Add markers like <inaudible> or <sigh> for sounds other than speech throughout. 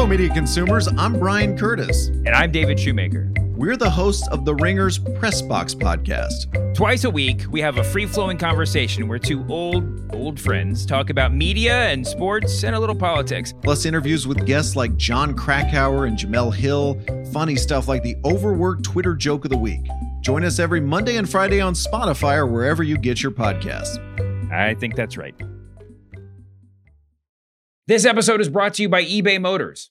Hello, media consumers. I'm Brian Curtis. And I'm David Shoemaker. We're the hosts of the Ringers Press Box podcast. Twice a week, we have a free flowing conversation where two old, old friends talk about media and sports and a little politics. Plus, interviews with guests like John Krakauer and Jemele Hill, funny stuff like the overworked Twitter joke of the week. Join us every Monday and Friday on Spotify or wherever you get your podcasts. I think that's right. This episode is brought to you by eBay Motors.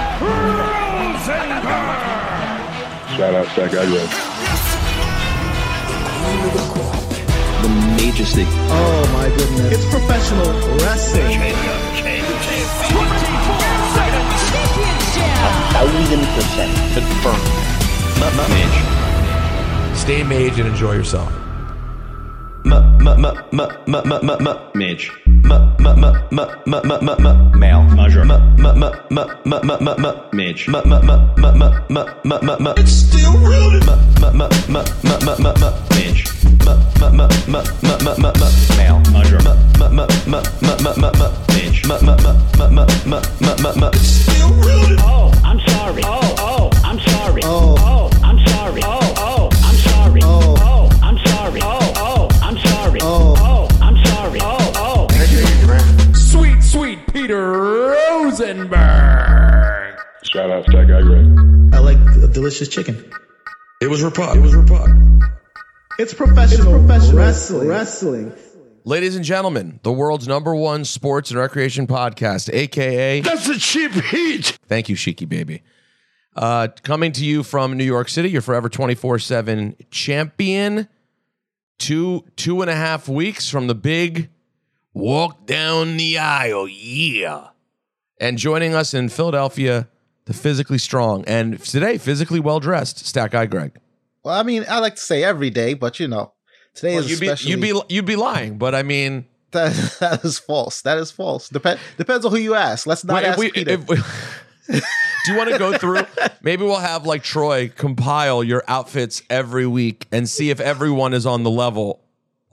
Shout out Stack Agro. The majesty. Oh my goodness. It's professional wrestling. Thousand percent confirmed. Mage. Stay mage and enjoy yourself. Mage. Male. Measure. Mage. It's still real. Mage. Male. Measure. Mage. It's still real. Oh, I'm sorry. Oh, oh, I'm sorry. Oh. Shout out Stack Agro. I like a delicious chicken. It was Rapod. It was Rapod. It's professional, wrestling. wrestling. Ladies and gentlemen, the world's number one sports and recreation podcast, aka That's a cheap heat. Thank you, Sheiky Baby. Uh, coming to you from New York City, your forever 24-7 champion. Two two and a half weeks from the big walk down the aisle. Yeah. And joining us in Philadelphia, the physically strong and today physically well dressed, Stack Eye Greg. Well, I mean, I like to say every day, but you know, today Well, is you'd be you'd be you'd be lying, but I mean, that, <laughs> that is false. That is false. Depend depends on who you ask. Let's not Wait, ask we- Peter. we- <laughs> do you want to go through? Maybe we'll have like Troy compile your outfits every week and see if everyone is on the level,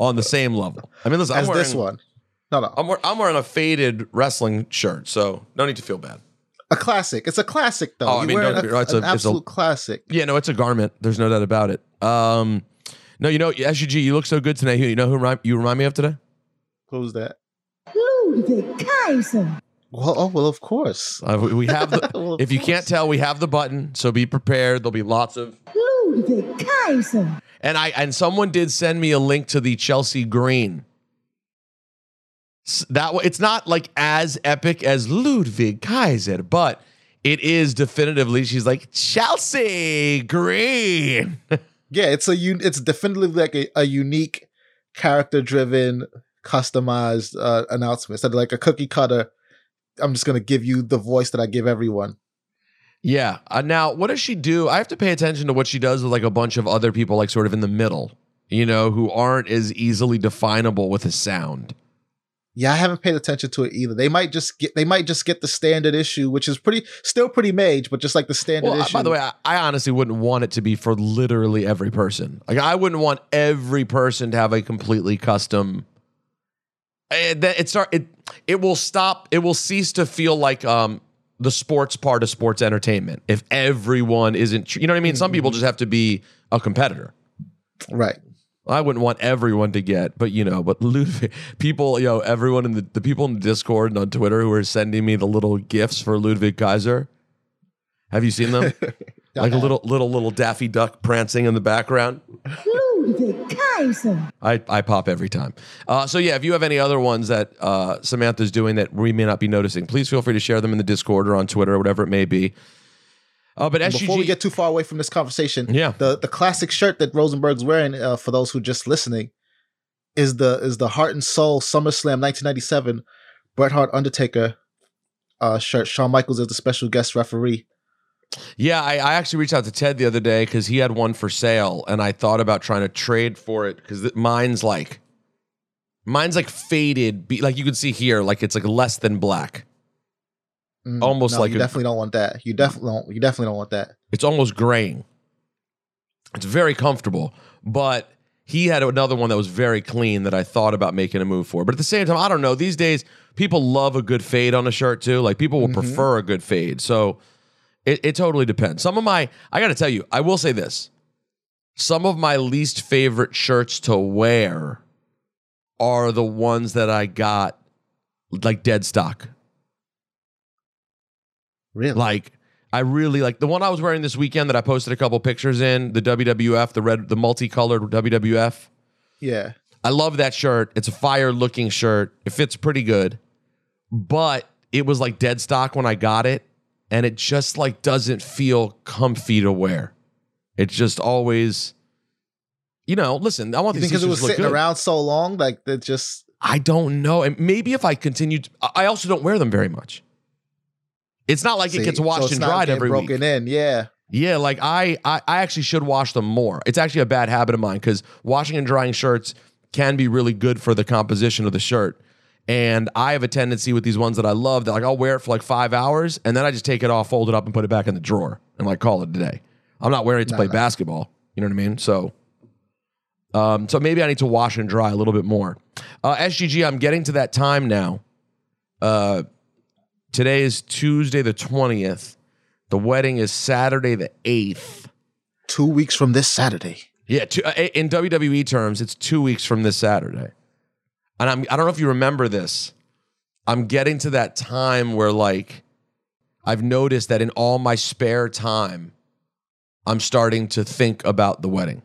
on the same level. I mean, listen, I'm wearing, this one. No, no, I'm, I'm wearing a faded wrestling shirt, so no need to feel bad. A classic. It's a classic, though. Oh, I You're mean, wearing don't get it's an a- it's a- absolute classic. Yeah, no, it's a garment. There's no doubt about it. Um, no, you know, SGG, you look so good tonight. You know who remi- you remind me of today? Who's that? Ludwig Kaiser. Well, oh well, of course. Uh, we we have the. <laughs> Well, of if you course. can't tell, we have the button. So be prepared. There'll be lots of Ludwig Kaiser. And I and someone did send me a link to the Chelsea Green. That way, it's not like as epic as Ludwig Kaiser, but it is definitively. She's like Chelsea Green. <laughs> Yeah, it's a un- it's definitively like a, a unique, character driven, customized uh, announcement. Instead of like a cookie cutter, I'm just gonna give you the voice that I give everyone. yeah. Uh, now, what does she do? I have to pay attention to what she does with like a bunch of other people, like sort of in the middle, you know, who aren't as easily definable with a sound. Yeah, I haven't paid attention to it either. They might just get they might just get the standard issue, which is pretty still pretty mage, but just like the standard Well, uh, issue. by the way, I, I honestly wouldn't want it to be for literally every person. Like, I wouldn't want every person to have a completely custom. It, it start it it will stop. It will cease to feel like um the sports part of sports entertainment if everyone isn't. You know what I mean? Some people just have to be a competitor. right. I wouldn't want everyone to get, but you know, but <laughs> Ludwig, people, you know, everyone in the, the people in the Discord and on Twitter who are sending me the little gifts for Ludwig Kaiser, Have you seen them? <laughs> like a little little little Daffy Duck prancing in the background. Ludwig Kaiser. I, I pop every time. Uh, so yeah, if you have any other ones that uh, Samantha's doing that we may not be noticing, please feel free to share them in the Discord or on Twitter or whatever it may be. Uh, but SGG, Before we get too far away from this conversation, Yeah. the the classic shirt that Rosenberg's wearing, uh, for those who just listening, is the is the Heart and Soul SummerSlam 1997 Bret Hart Undertaker uh, shirt. Shawn Michaels is the special guest referee. yeah, I, I actually reached out to Ted the other day because he had one for sale, and I thought about trying to trade for it because mine's like mine's like faded, be, like you can see here, like it's like less than black. Mm, Almost no, like you a- definitely don't want that. You definitely don't. You definitely don't want that. It's almost graying. It's very comfortable, but he had another one that was very clean that I thought about making a move for. But at the same time, I don't know. These days, people love a good fade on a shirt too. Like people will prefer a good fade. So it, it totally depends. Some of my, I got to tell you, I will say this. Some of my least favorite shirts to wear are the ones that I got like dead stock. Really? Like I really like the one I was wearing this weekend that I posted a couple pictures in, the WWF, the red the multicolored WWF. yeah. I love that shirt. It's a fire looking shirt. It fits pretty good. But it was like dead stock when I got it and it just like doesn't feel comfy to wear. It's just always you know, listen, I want You these because it was t-shirts to look sitting good. around so long, like that just I don't know. And maybe if I continued, I also don't wear them very much. It's not like see, it gets so washed it's and not dried every broken week. in. Yeah. Yeah, like I, I, I actually should wash them more. It's actually a bad habit of mine because washing and drying shirts can be really good for the composition of the shirt. And I have a tendency with these ones that I love that like I'll wear it for like five hours and then I just take it off, fold it up, and put it back in the drawer and like call it a day. I'm not wearing it to play basketball. You know what I mean? So, um, so maybe I need to wash and dry a little bit more. Uh, SGG, I'm getting to that time now. Uh, today is Tuesday the twentieth. The wedding is Saturday the eighth. Two weeks from this Saturday. Yeah, two, uh, in WWE terms, it's two weeks from this Saturday. And I'm I don't know if you remember this. I'm getting to that time where like I've noticed that in all my spare time, I'm starting to think about the wedding.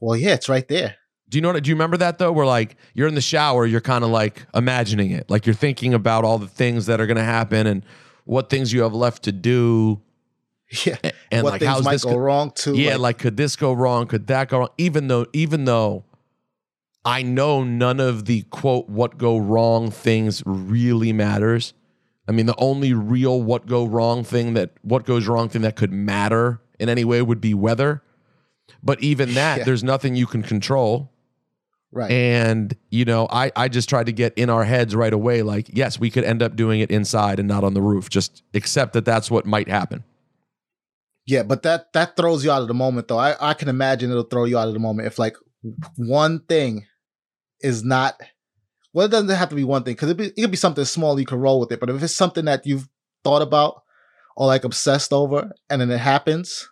Well, yeah, it's right there. Do you know what do you remember that though? Where like you're in the shower, you're kind of like imagining it. Like you're thinking about all the things that are gonna happen and what things you have left to do. Yeah. And what like things how's might this go wrong too? Yeah, like, could this go wrong? Could that go wrong? Even though, even though I know none of the quote what go wrong things really matters. I mean, the only real what go wrong thing that what goes wrong thing that could matter in any way would be weather. But even that, Yeah. there's nothing you can control. Right. And, you know, I, I just tried to get in our heads right away like, yes, we could end up doing it inside and not on the roof. Just accept that that's what might happen. Yeah, but that that throws you out of the moment though. I, I can imagine it'll throw you out of the moment if like one thing is not well, it doesn't have to be one thing because it, be, it could be something small you can roll with it. But if it's something that you've thought about or like obsessed over and then it happens,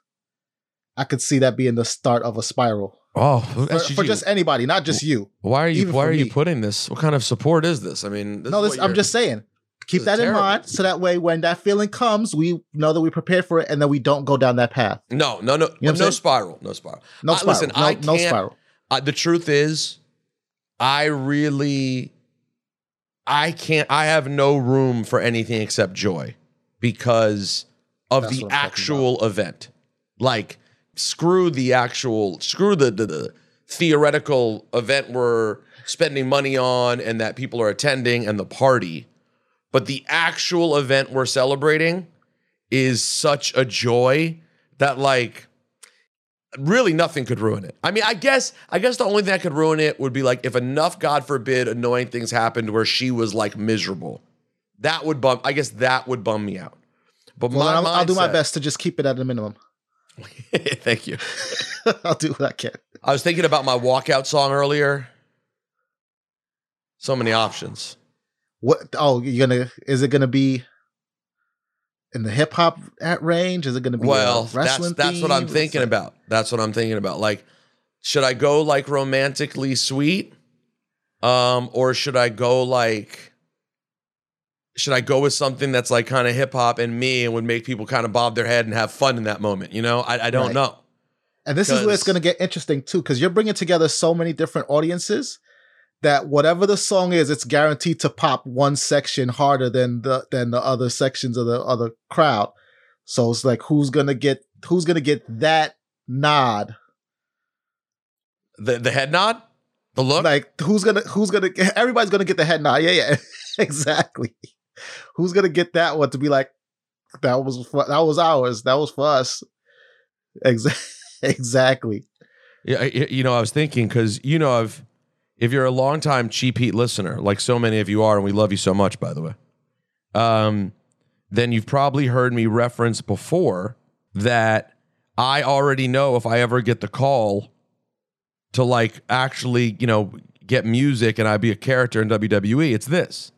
I could see that being the start of a spiral Oh, for, for just anybody, not just you. Why are you why are you putting this? What kind of support is this? I mean, this no, this, I'm just saying. Keep that in mind so that way when that feeling comes, we know that we prepared for it and that we don't go down that path. No, no, no, know no spiral, no spiral. No spiral. listen, no, I no can't- spiral. Uh, the truth is, I really, I can't. I have no room for anything except joy because of That's the what I'm talking actual event. Like, screw the actual, screw the, the the theoretical event we're spending money on and that people are attending and the party, but the actual event we're celebrating is such a joy that like really nothing could ruin it. I mean, I guess I guess the only thing that could ruin it would be like if enough God forbid annoying things happened where she was like miserable. That would bum I guess that would bum me out. But Well, my I'll, I'll do my best to just keep it at a minimum. <laughs> Thank you. <laughs> I'll do what I can. I was thinking about my walkout song earlier. So many options. What? Oh, you're gonna? Is it gonna be in the hip hop at range? Is it gonna be a Well, that's that's what I'm thinking about. That's what I'm thinking about. Like, should I go like romantically sweet? Um, or should I go like should I go with something that's like kind of hip hop and me and would make people kind of bob their head and have fun in that moment? You know, I, I don't Right. know. And this is where it's going to get interesting too, because you're bringing together so many different audiences that whatever the song is, it's guaranteed to pop one section harder than the than the other sections of the other crowd. So it's like who's gonna get who's gonna get that nod? The the head nod, the look. Like who's gonna who's gonna everybody's gonna get the head nod. Yeah, yeah, <laughs> exactly. Who's gonna get that one to be like that was that was ours. That was for us. Exactly. <laughs> Exactly. Yeah, you know, I was thinking because you know, if if you're a longtime Cheap Heat listener, like so many of you are, and we love you so much, by the way, um, then you've probably heard me reference before that I already know if I ever get the call to like actually, you know, get music and I be a character in WWE, it's this.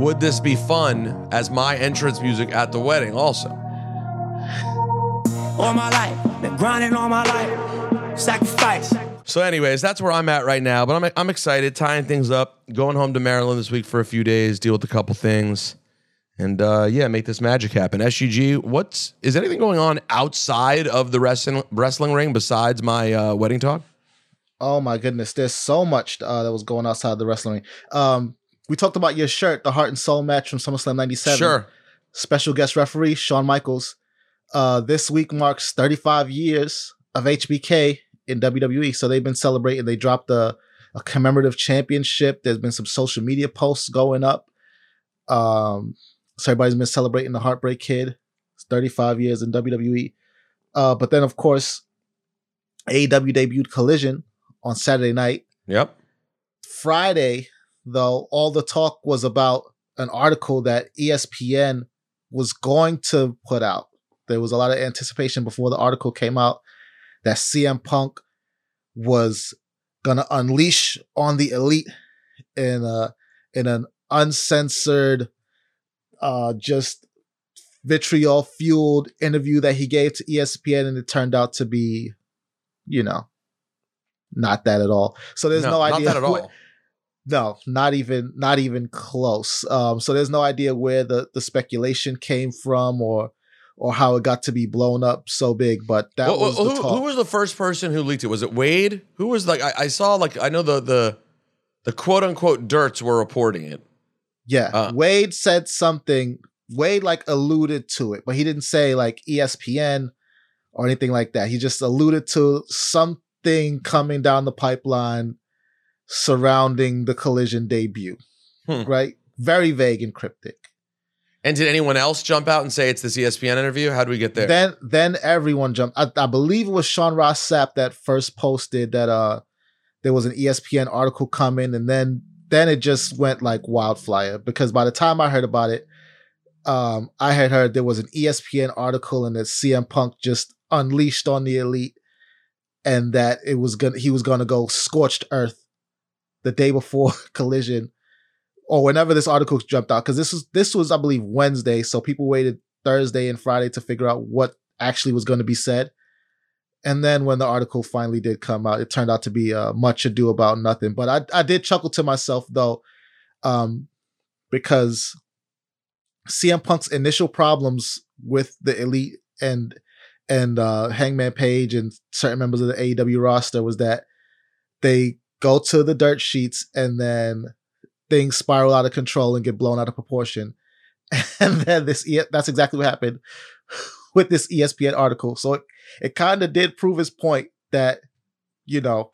Would this be fun as my entrance music at the wedding also? All my life, been grinding all my life. Sacrifice. So, anyways, that's where I'm at right now. But I'm I'm excited, tying things up, going home to Maryland this week for a few days, deal with a couple things, and uh, yeah, make this magic happen. SGG, what's is anything going on outside of the wrestling wrestling ring besides my uh, wedding talk? Oh my goodness, there's so much uh, that was going outside the wrestling. ring. Um, we talked about your shirt, the Heart and Soul match from SummerSlam '97. Sure. Special guest referee Shawn Michaels. Uh, this week marks 35 years of HBK in WWE. So they've been celebrating. They dropped a, a commemorative championship. There's been some social media posts going up. Um, so everybody's been celebrating the Heartbreak Kid. It's 35 years in WWE. Uh, but then, of course, AEW debuted Collision on Saturday night. Yep. Friday, though, all the talk was about an article that ESPN was going to put out. There was a lot of anticipation before the article came out that CM Punk was gonna unleash on the elite in a in an uncensored, uh, just vitriol fueled interview that he gave to ESPN, and it turned out to be, you know, not that at all. So there's no, not idea that at all. No, not even not even close. Um, so there's no idea where the the speculation came from or or how it got to be blown up so big. But that Well, was who, talk. who was the first person who leaked it? Was it Wade? Who was like I, I saw like I know the the the quote unquote dirts were reporting it. yeah, uh, Wade said something. Wade like alluded to it, but he didn't say like ESPN or anything like that. He just alluded to something coming down the pipeline surrounding the collision debut. Hmm. Right? Very vague and cryptic. And did anyone else jump out and say it's this ESPN interview? How do we get there? Then then everyone jumped. I, I believe it was Sean Ross Sapp that first posted that uh there was an ESPN article coming, and then then it just went like wildfire because by the time I heard about it, um, I had heard there was an ESPN article and that CM Punk just unleashed on the elite, and that it was gonna he was gonna go scorched earth the day before <laughs> Collision, or whenever this article jumped out because this was this was I believe Wednesday, so people waited Thursday and Friday to figure out what actually was going to be said. And then when the article finally did come out, it turned out to be uh, much ado about nothing. But I, I did chuckle to myself though, um, because CM Punk's initial problems with the elite and and uh, Hangman Page and certain members of the AEW roster was that they go to the dirt sheets and then things spiral out of control and get blown out of proportion. <laughs> And then this that's exactly what happened <laughs> with this ESPN article. So it, it kind of did prove his point that you know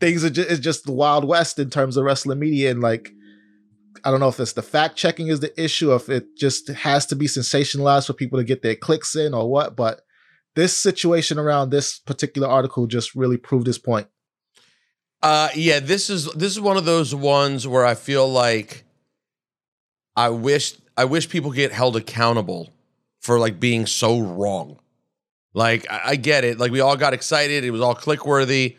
things are just, it's just the wild west in terms of wrestling media and like I don't know if it's the fact checking is the issue, if it just has to be sensationalized for people to get their clicks in or what. But this situation around this particular article just really proved his point. Uh yeah, this is this is one of those ones where I feel like I wish I wish people get held accountable for like being so wrong. Like I, I get it. Like we all got excited. It was all click worthy.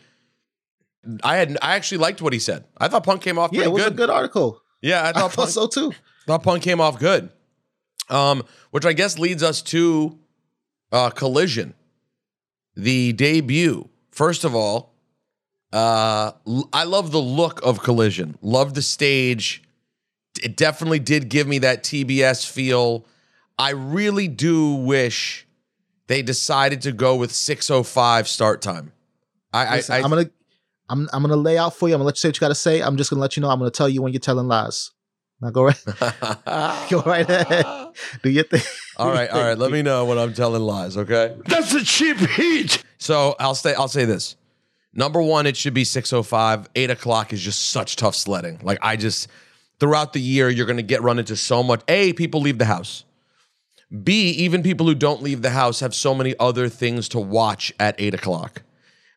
I had I actually liked what he said. I thought Punk came off Yeah, pretty it was good. a good article. Yeah, I <laughs> I thought, thought Punk, so too. thought Punk came off good. Um, which I guess leads us to uh, Collision, the debut. First of all, uh, l- I love the look of Collision. Love the stage. it definitely did give me that TBS feel. I really do wish they decided to go with 605 start time. I, Listen, I, I, am gonna, I'm, I'm gonna lay out for you. I'm gonna let you say what you gotta say. I'm just gonna let you know. I'm gonna tell you when you're telling lies. Now go right, <laughs> go right ahead. <laughs> Do your thing. all right, all right. Let me know when I'm telling lies, okay? That's a cheap heat. So I'll say I'll say this. Number one, it should be 605. Eight o'clock is just such tough sledding. Like I just throughout the year, you're gonna get run into so much. A, people leave the house. B, even people who don't leave the house have so many other things to watch at eight o'clock.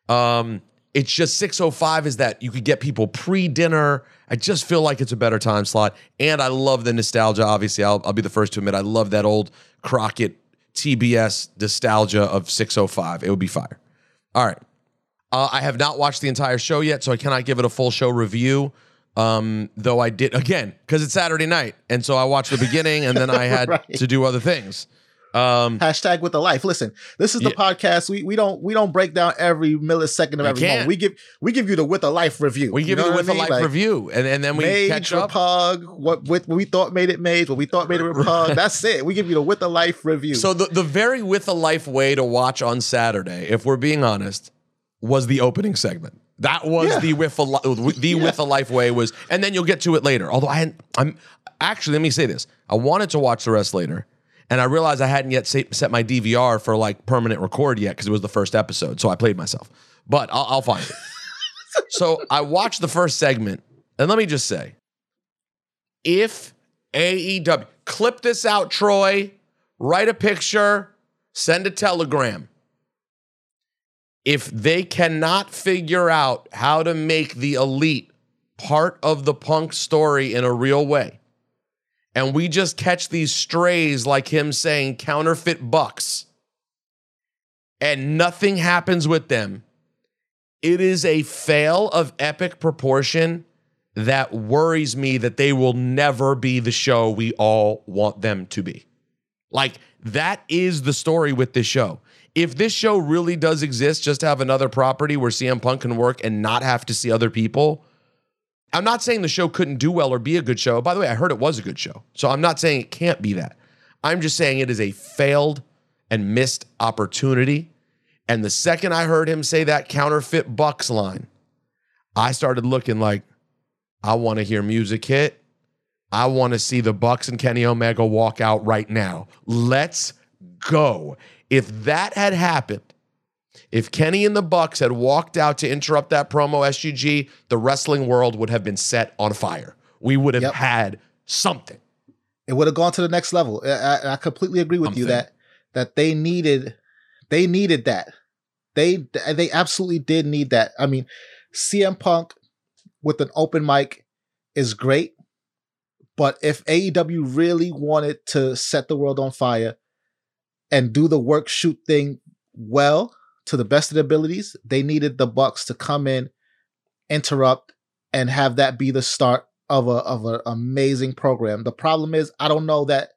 Um, it's just 605 is that you could get people pre-dinner. I just feel like it's a better time slot. And I love the nostalgia. Obviously, I'll, I'll be the first to admit I love that old Crockett TBS nostalgia of 605. It would be fire. All right. Uh, I have not watched the entire show yet, so I cannot give it a full show review. Um, though I did again because it's Saturday night, and so I watched the beginning, and then I <laughs> had Right. to do other things. Um, Hashtag with the life. Listen, this is the Yeah. podcast. We we don't we don't break down every millisecond of every can't. moment. We give we give you the with a life review. we give you, know the with I a life Like, review, and, and then we Mage, catch up. Repug, what with what we thought made it mage, what we thought made it repug. <laughs> That's it. We give you the with a life review. So the, the very with a life way to watch on Saturday, if we're being honest, was the opening segment. That was Yeah. the with a li- the with a life way was, and then you'll get to it later. Although I hadn't, I'm actually let me say this: I wanted to watch the rest later, and I realized I hadn't yet set my DVR for like permanent record yet because it was the first episode, so I played myself. But I'll, I'll find it. <laughs> so I watched the first segment, and let me just say, if AEW clip this out, Troy, write a picture, send a telegram. If they cannot figure out how to make the elite part of the punk story in a real way, and we just catch these strays like him saying counterfeit bucks, and nothing happens with them, it is a fail of epic proportion that worries me that they will never be the show we all want them to be. Like, that is the story with this show. If this show really does exist, just to have another property where CM Punk can work and not have to see other people, I'm not saying the show couldn't do well or be a good show. By the way, I heard it was a good show. So I'm not saying it can't be that. I'm just saying it is a failed and missed opportunity. And the second I heard him say that counterfeit Bucks line, I started looking like, I want to hear music hit. I want to see the Bucks and Kenny Omega walk out right now. Let's go. If that had happened, if Kenny and the Bucks had walked out to interrupt that promo SGG, the wrestling world would have been set on fire. We would have Yep. had something. it would have gone to the next level. I, I, completely agree with I'm you that that they needed they needed that. They they absolutely did need that. I mean, CM Punk with an open mic is great, but if AEW really wanted to set the world on fire and do the work shoot thing well to the best of their abilities, they needed the Bucks to come in, interrupt, and have that be the start of a of an amazing program. The problem is, I don't know that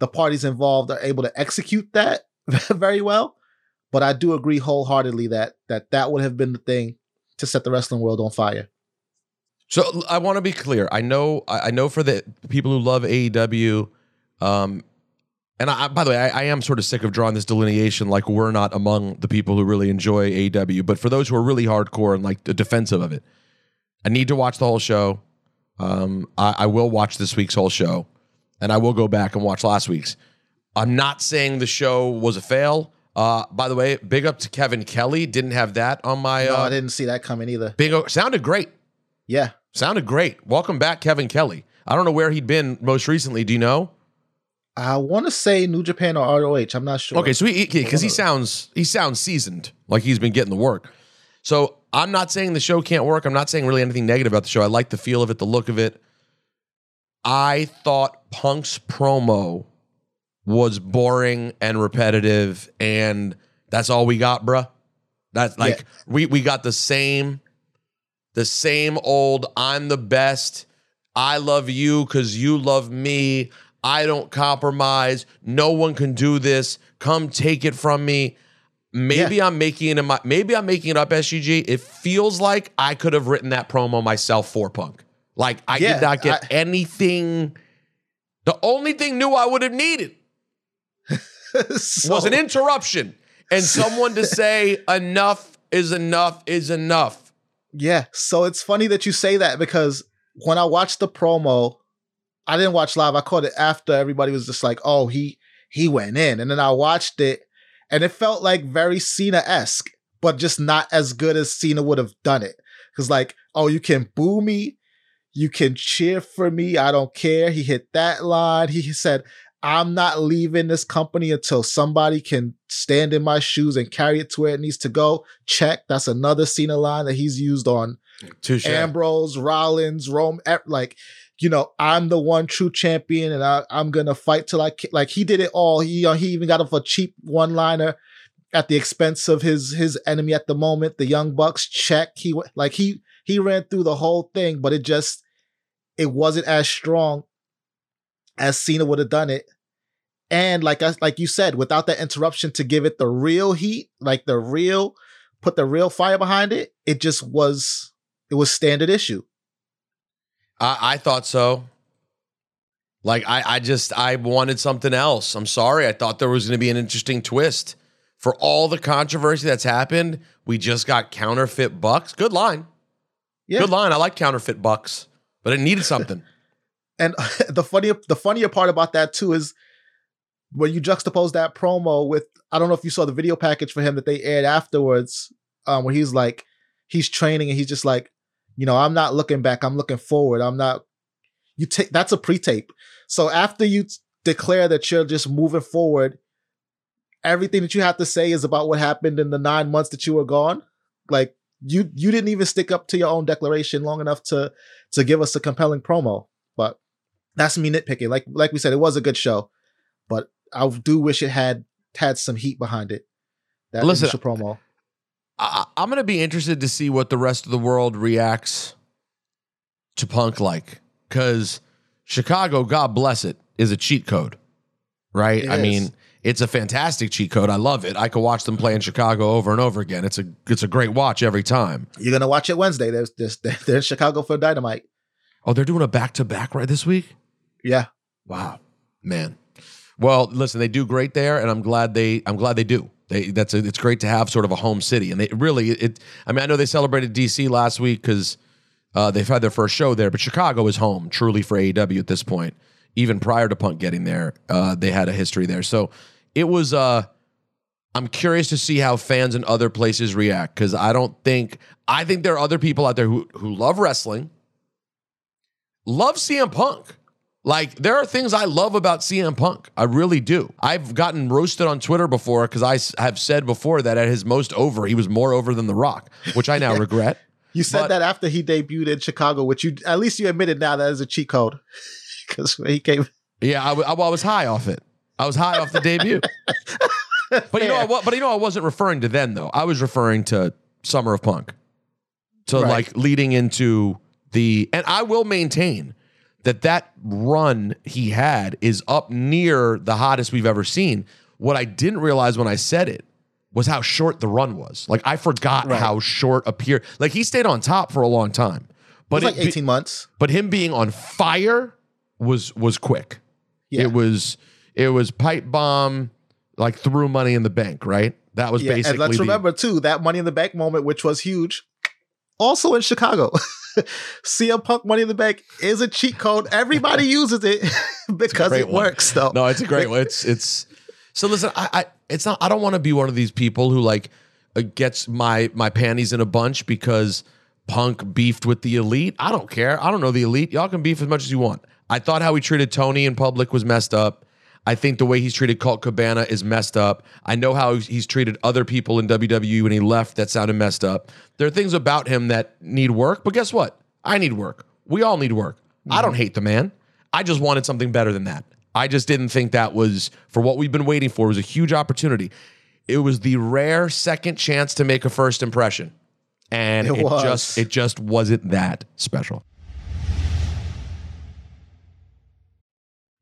the parties involved are able to execute that <laughs> very well, but I do agree wholeheartedly that that that would have been the thing to set the wrestling world on fire. So I want to be clear. I know, I know for the people who love AEW, um, and I, by the way, I, I am sort of sick of drawing this delineation like we're not among the people who really enjoy AEW. But for those who are really hardcore and like defensive of it, I need to watch the whole show. Um, I, I will watch this week's whole show, and I will go back and watch last week's. I'm not saying the show was a fail. Uh, by the way, big up to Kevin Kelly. Didn't have that on my. No, uh, I didn't see that coming either. Big o- sounded great. Yeah, Sounded great. Welcome back, Kevin Kelly. I don't know where he'd been most recently. Do you know? I want to say New Japan or ROH. I'm not sure. Okay, so he because he sounds he sounds seasoned, like he's been getting the work. So I'm not saying the show can't work. I'm not saying really anything negative about the show. I like the feel of it, the look of it. I thought Punk's promo was boring and repetitive, and that's all we got, bruh. That's like Yeah. we we got the same, the same old. I'm the best. I love you because you love me. I don't compromise. No one can do this. Come take it from me. Maybe I'm making it in my maybe I'm making it up, SGG. It feels like I could have written that promo myself for Punk. Like I Yeah, did not get I- anything. The only thing new I would have needed <laughs> So- was an interruption and <laughs> someone to say enough is enough is enough. Yeah. So it's funny that you say that because when I watched the promo, I didn't watch live. I caught it after everybody was just like, "Oh, he he went in," and then I watched it, and it felt like very Cena esque, but just not as good as Cena would have done it. Because like, oh, you can boo me, you can cheer for me. I don't care. He hit that line. He said, I'm not leaving this company until somebody can stand in my shoes and carry it to where it needs to go. Check. That's another Cena line that he's used on Touche. Ambrose, Rollins, Rome. Like, you know, I'm the one true champion, and I, I'm gonna fight till I like. He did it all. He uh, he even got off a cheap one liner at the expense of his his enemy at the moment, the Young Bucks. Check. He like he he ran through the whole thing, but it just it wasn't as strong as Cena would have done it. And like I, like you said, without that interruption to give it the real heat, like the real, put the real fire behind it, it just was it was standard issue. I, I thought so. Like I, I just I wanted something else. I'm sorry. I thought there was going to be an interesting twist. For all the controversy that's happened, we just got counterfeit bucks. Good line. Yeah. Good line. I like counterfeit bucks, but it needed something. <laughs> <laughs> And <laughs> the funnier the funnier part about that too is when you juxtapose that promo with I don't know if you saw the video package for him that they aired afterwards, um, where he's like he's training and he's just like, you know, I'm not looking back, I'm looking forward. I'm not you take that's a pre-tape. So after you t- declare that you're just moving forward, everything that you have to say is about what happened in the nine months that you were gone. Like you you didn't even stick up to your own declaration long enough to to give us a compelling promo. But that's me nitpicking. Like like we said, it was a good show, but I do wish it had had some heat behind it. That Listen, initial promo. I, I'm going to be interested to see what the rest of the world reacts to Punk like, because Chicago, God bless it, is a cheat code, right? It I is. mean, it's a fantastic cheat code. I love it. I could watch them play in Chicago over and over again. It's a it's a great watch every time. You're gonna watch it Wednesday. There's this <laughs> they're in Chicago for Dynamite. Oh, they're doing a back to back right this week. Yeah. Wow, man. Well, listen, they do great there, and I'm glad they. I'm glad they do. They that's a, it's great to have sort of a home city, and they really it. I mean, I know they celebrated DC last week because uh, they've had their first show there, but Chicago is home truly for AEW at this point. Even prior to Punk getting there, uh, they had a history there. So it was. Uh, I'm curious to see how fans in other places react because I don't think I think there are other people out there who who love wrestling, love CM Punk. Like there are things I love about CM Punk. I really do. I've gotten roasted on Twitter before because I have said before that at his most over, he was more over than The Rock, which I now <laughs> regret. You said But- that after he debuted in Chicago, which you at least you admitted now that is a cheat code. <laughs> Because he came Yeah, I was high off it. I was high off the debut. <laughs> But you know, I, but you know, I wasn't referring to then though. I was referring to Summer of Punk. to Right. like leading into the, and I will maintain that that run he had is up near the hottest we've ever seen. What I didn't realize when I said it was how short the run was. Like I forgot Right. how short a period. Like he stayed on top for a long time, it was but like it be- 18 months. but him being on fire was was quick. Yeah. It was it was pipe bomb like through money in the bank, right? That was Yeah, basically and let's the- remember too that Money in the Bank moment, which was huge, also in Chicago. <laughs> <laughs> CM Punk Money in the Bank is a cheat code. Everybody <laughs> uses it <laughs> because it one. works. Though. No, it's a great one. It's it's so listen, I, I it's not I don't want to be one of these people who like uh, gets my my panties in a bunch because Punk beefed with the elite. I don't care. I don't know the elite. Y'all can beef as much as you want. I thought how he treated Tony in public was messed up. I think the way he's treated Colt Cabana is messed up. I know how he's treated other people in WWE when he left that sounded messed up. There are things about him that need work, but guess what? I need work. We all need work. I don't hate the man. I just wanted something better than that. I just didn't think that was for what we've been waiting for. It was a huge opportunity. It was the rare second chance to make a first impression. And It it, just it just wasn't that special.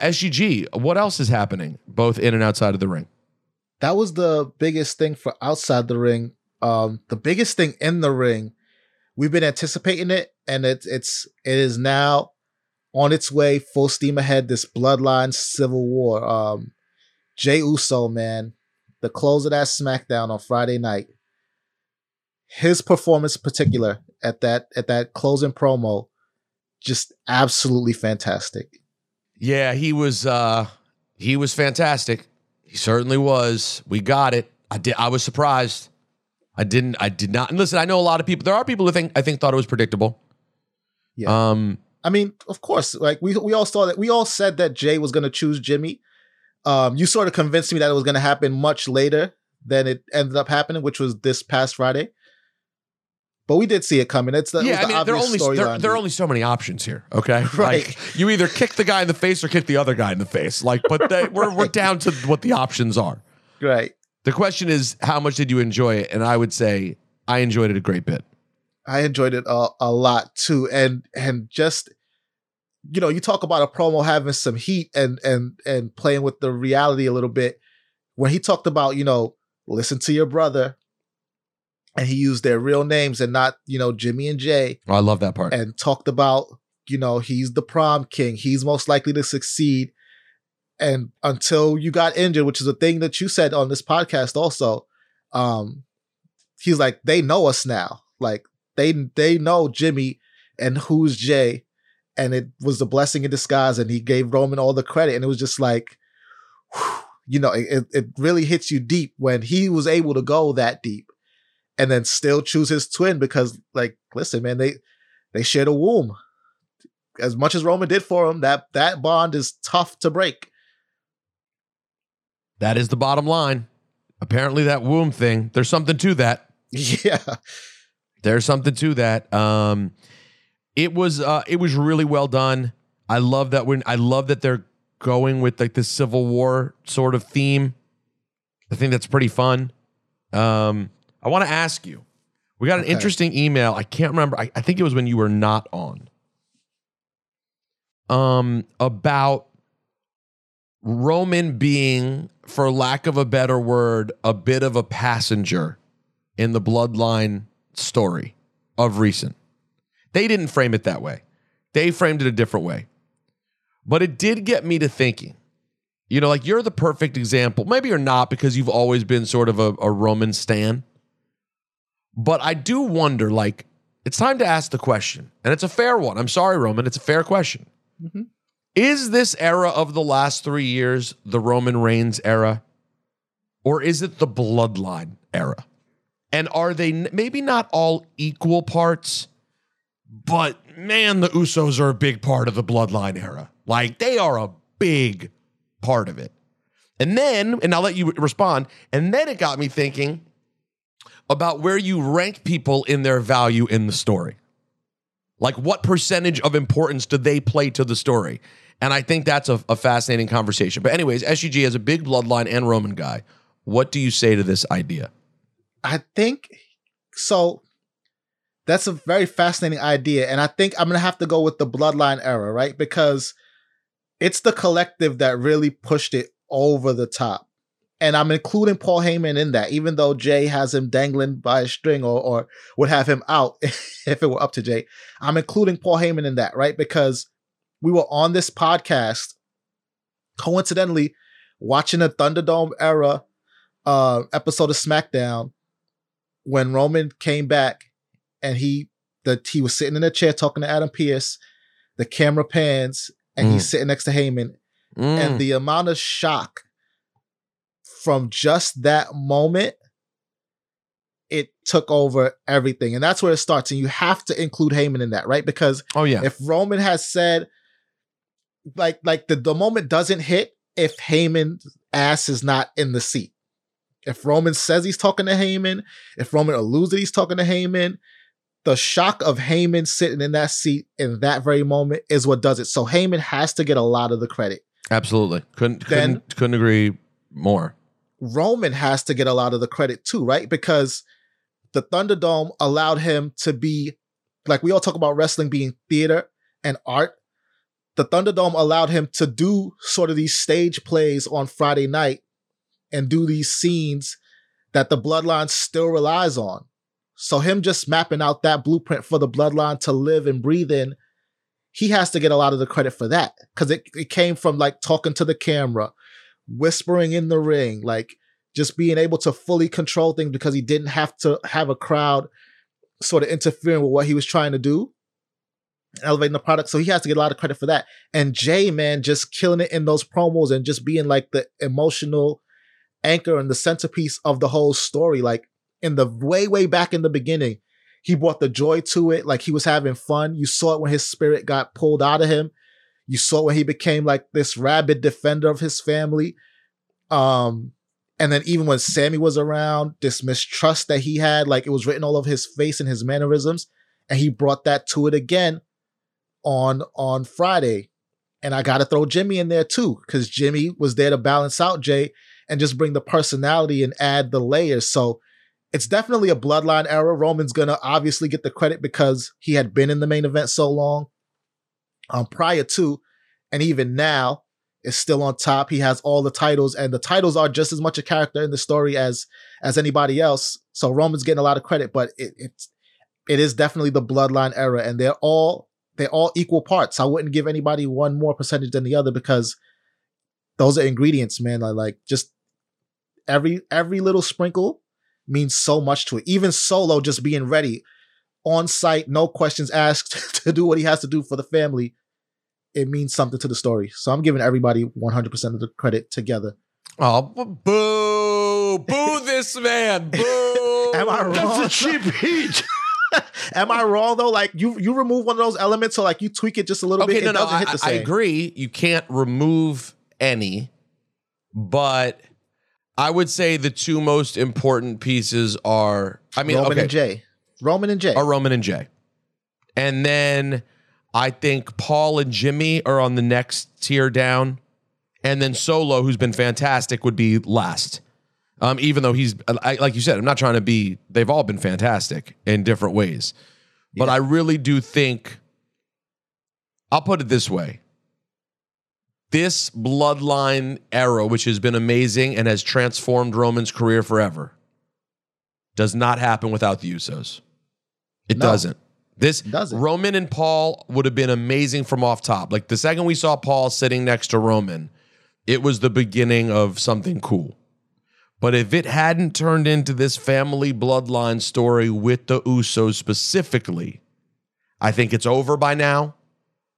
SGG, what else is happening both in and outside of the ring? That was the biggest thing for outside the ring. Um, the biggest thing in the ring, we've been anticipating it, and it's it's it is now on its way, full steam ahead. This bloodline civil war. Um, Jay Uso, man, the close of that SmackDown on Friday night. His performance, in particular, at that at that closing promo, just absolutely fantastic. Yeah, he was uh he was fantastic. He certainly was. We got it. I did I was surprised. I didn't I did not and listen, I know a lot of people there are people who think I think thought it was predictable. Yeah. Um I mean, of course, like we we all saw that we all said that Jay was going to choose Jimmy. Um, you sort of convinced me that it was going to happen much later than it ended up happening, which was this past Friday. But we did see it coming. It's the, it was yeah, I mean, there are only there, there are only so many options here. Okay, <laughs> Right. Like, you either kick the guy in the face or kick the other guy in the face. Like, but they, we're we're down to what the options are. right. The question is, how much did you enjoy it? And I would say I enjoyed it a great bit. I enjoyed it a, a lot too, and and just you know, you talk about a promo having some heat and and and playing with the reality a little bit. When he talked about you know, listen to your brother, and he used their real names and not you know Jimmy and Jay, Oh, I love that part. and talked about you know he's the prom king, he's most likely to succeed, and until you got injured, which is a thing that you said on this podcast also, um, he's like they know us now, like they they know Jimmy and who's Jay, and it was a blessing in disguise, and he gave Roman all the credit, and it was just like, whew, you know, it it really hits you deep when he was able to go that deep, and then still choose his twin because, like, listen, man, they they shared a womb. As much as Roman did for him, that that bond is tough to break. that is the bottom line. Apparently, that womb thing. There's something to that. <laughs> Yeah, There's something to that. Um, it was uh, it was really well done. I love that when I love that they're going with like the Civil War sort of theme. I think that's pretty fun. Um, I want to ask you. We got an Okay. interesting email. I can't remember. I, I think it was when you were not on. Um, about Roman being, for lack of a better word, a bit of a passenger in the bloodline story of recent. They didn't frame it that way. They framed it a different way. But it did get me to thinking. You know, like you're the perfect example. Maybe you're not because you've always been sort of a, a Roman stan. But I do wonder, like, it's time to ask the question. And it's a fair one. I'm sorry, Roman. It's a fair question. Mm-hmm. Is this era of the last three years the Roman Reigns era? Or is it the bloodline era? And are they maybe not all equal parts, but man, the Usos are a big part of the bloodline era. Like they are a big part of it. And then, and I'll let you respond. And then it got me thinking about where you rank people in their value in the story. Like what percentage of importance do they play to the story? And I think that's a, a fascinating conversation. But, anyways, SGG as a big bloodline and Roman guy, what do you say to this idea? I think so. That's a very fascinating idea, and I think I'm gonna have to go with the Bloodline era, right? Because it's the collective that really pushed it over the top, and I'm including Paul Heyman in that, even though Jay has him dangling by a string or or would have him out <laughs> if it were up to Jay. I'm including Paul Heyman in that, right? Because we were on this podcast coincidentally watching a Thunderdome era uh episode of SmackDown when Roman came back and he that he was sitting in a chair talking to Adam Pearce. the camera pans and Mm. he's sitting next to Heyman, Mm. and the amount of shock from just that moment, it took over everything. And that's where it starts. And you have to include Heyman in that, right? Because oh yeah, if Roman has said, like, like the, the moment doesn't hit if Heyman's ass is not in the seat. If Roman says he's talking to Heyman, if Roman alludes that he's talking to Heyman, the shock of Heyman sitting in that seat in that very moment is what does it. So Heyman has to get a lot of the credit. absolutely couldn't couldn't couldn't agree more. Roman has to get a lot of the credit too, right? Because the Thunderdome allowed him to be like we all talk about wrestling being theater and art. The Thunderdome allowed him to do sort of these stage plays on Friday night and do these scenes that the bloodline still relies on. So him just mapping out that blueprint for the bloodline to live and breathe in, he has to get a lot of the credit for that because it, it came from like talking to the camera, whispering in the ring, like just being able to fully control things because he didn't have to have a crowd sort of interfering with what he was trying to do, elevating the product. So he has to get a lot of credit for that. And Jay, man, just killing it in those promos and just being like the emotional anchor and the centerpiece of the whole story. Like in the way, way back in the beginning, he brought the joy to it. Like he was having fun. You saw it when his spirit got pulled out of him. You saw when he became like this rabid defender of his family. Um, and then even when Sammy was around, this mistrust that he had, like it was written all over his face and his mannerisms, and he brought that to it again on on Friday. And I got to throw Jimmy in there too, because Jimmy was there to balance out Jay and just bring the personality and add the layers. So it's definitely a bloodline era. Roman's gonna obviously get the credit because he had been in the main event so long. Um, prior to, and even now, is still on top. He has all the titles, and the titles are just as much a character in the story as as anybody else. So Roman's getting a lot of credit, but it, it's it is definitely the bloodline era, and they're all they're all equal parts. I wouldn't give anybody one more percentage than the other because those are ingredients, man. Like, like just every every little sprinkle means so much to it. Even Solo just being ready on site, no questions asked <laughs> to do what he has to do for the family. It means something to the story. So I'm giving everybody 100% of the credit together. Oh, b- boo! Boo <laughs> this man! Boo! Am I wrong? That's a cheap heat. <laughs> Am I wrong though? Like you, you remove one of those elements, so like you tweak it just a little okay, bit. no, it no, I, hit the I agree. You can't remove any, but I would say the two most important pieces are. I mean, Roman okay, and Jay. Roman and Jay. are Roman and Jay, and then I think Paul and Jimmy are on the next tier down, and then Solo, who's been fantastic, would be last. Um, even though he's I, like you said, I'm not trying to be. They've all been fantastic in different ways, but I really do think. I'll put it this way. This bloodline era, which has been amazing and has transformed Roman's career forever, does not happen without the Usos. It No. doesn't. This. Roman and Paul would have been amazing from off top. Like the second we saw Paul sitting next to Roman, it was the beginning of something cool. But if it hadn't turned into this family bloodline story with the Usos specifically, I think it's over by now.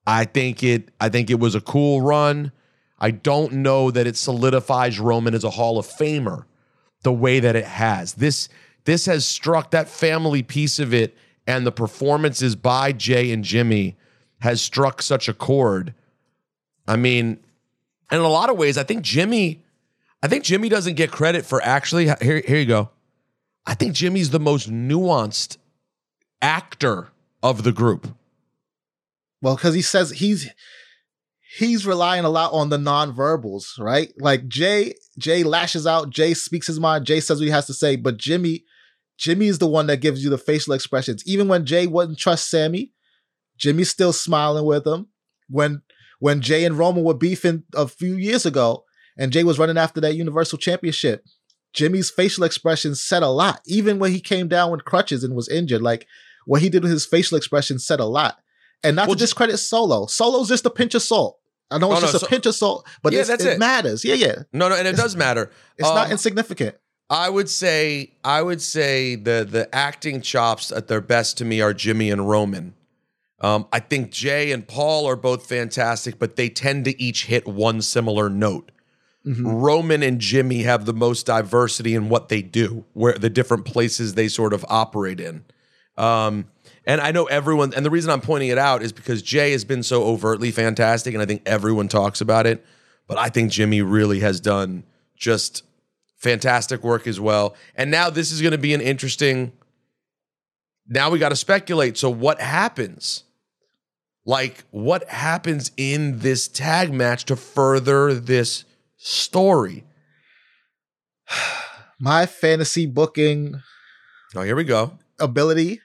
I think it I think it was a cool run. I don't know that it solidifies Roman as a Hall of Famer the way that it has. This this has struck that family piece of it and the performances by Jay and Jimmy has struck such a chord. I mean, in a lot of ways, I think Jimmy, I think Jimmy doesn't get credit for actually. Here, here you go. I think Jimmy's the most nuanced actor of the group. Well, because he says he's he's relying a lot on the nonverbals, right? Like Jay, Jay lashes out, Jay speaks his mind, Jay says what he has to say, but Jimmy, Jimmy is the one that gives you the facial expressions. Even when Jay wouldn't trust Sammy, Jimmy's still smiling with him. When when Jay and Roman were beefing a few years ago, and Jay was running after that Universal Championship, Jimmy's facial expressions said a lot. Even when he came down with crutches and was injured, like what he did with his facial expressions said a lot. And not Well, to discredit Solo. Solo's just a pinch of salt. I know Oh, it's no, just so- a pinch of salt, but Yeah, it, it. matters. Yeah, yeah. No, no, and it does <laughs> matter. It's not Um, insignificant. I would say I would say the the acting chops at their best to me are Jimmy and Roman. Um, I think Jay and Paul are both fantastic, but they tend to each hit one similar note. Roman and Jimmy have the most diversity in what they do, where the different places they sort of operate in. Um, and I know everyone, and the reason I'm pointing it out is because Jay has been so overtly fantastic, and I think everyone talks about it. But I think Jimmy really has done just fantastic work as well. And now this is going to be an interesting. Now we got to speculate. So what happens? Like what happens in this tag match to further this story? <sighs> My fantasy booking Oh, here we go. ability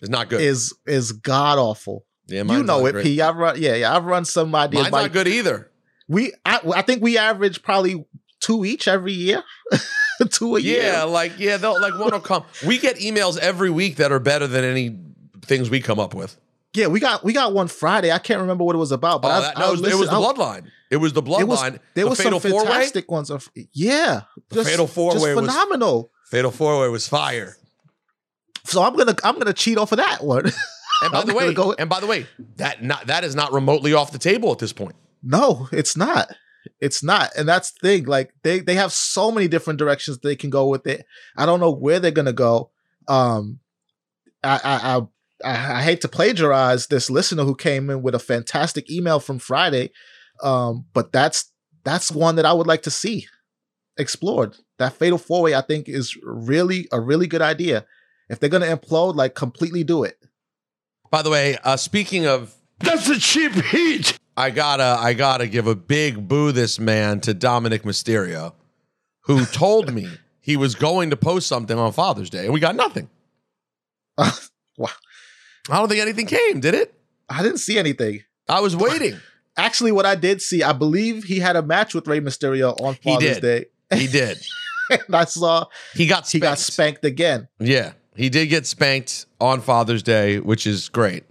is not good. is is god awful. yeah, You know it, great. P. I've run, yeah, yeah. I've run some ideas. Mine's not good either. We, I, I think we average probably two each every year, <laughs> two a year. Yeah, like yeah, they'll like one will come. We get emails every week that are better than any things we come up with. Yeah, we got we got one Friday. I can't remember what it was about, but oh, I, that, I no, it was, it was the bloodline. It was the bloodline. there the was some four way. fantastic ones. Of, yeah, The Fatal Four-Way just was- phenomenal. Fatal four way was fire. So I'm gonna I'm gonna cheat off of that one. <laughs> And by the way, go- and by the way, that not that is not remotely off the table at this point. No, it's not. It's not. And that's the thing. Like they they have so many different directions they can go with it. I don't know where they're gonna go. Um I I I, I, I hate to plagiarize this listener who came in with a fantastic email from Friday. Um, but that's that's one that I would like to see explored. That fatal four way I think is really a really good idea. If they're gonna implode, like completely do it. By the way, uh, speaking of, That's a cheap heat. I gotta I gotta give a big boo this man to Dominik Mysterio, who told me <laughs> he was going to post something on Father's Day, and we got nothing. <laughs> wow. I don't think anything came, did it? I didn't see anything. I was waiting. Actually, what I did see, I believe he had a match with Rey Mysterio on He Father's did. Day. He did. <laughs> and I saw He got he got spanked. spanked again. Yeah, he did get spanked on Father's Day, which is great.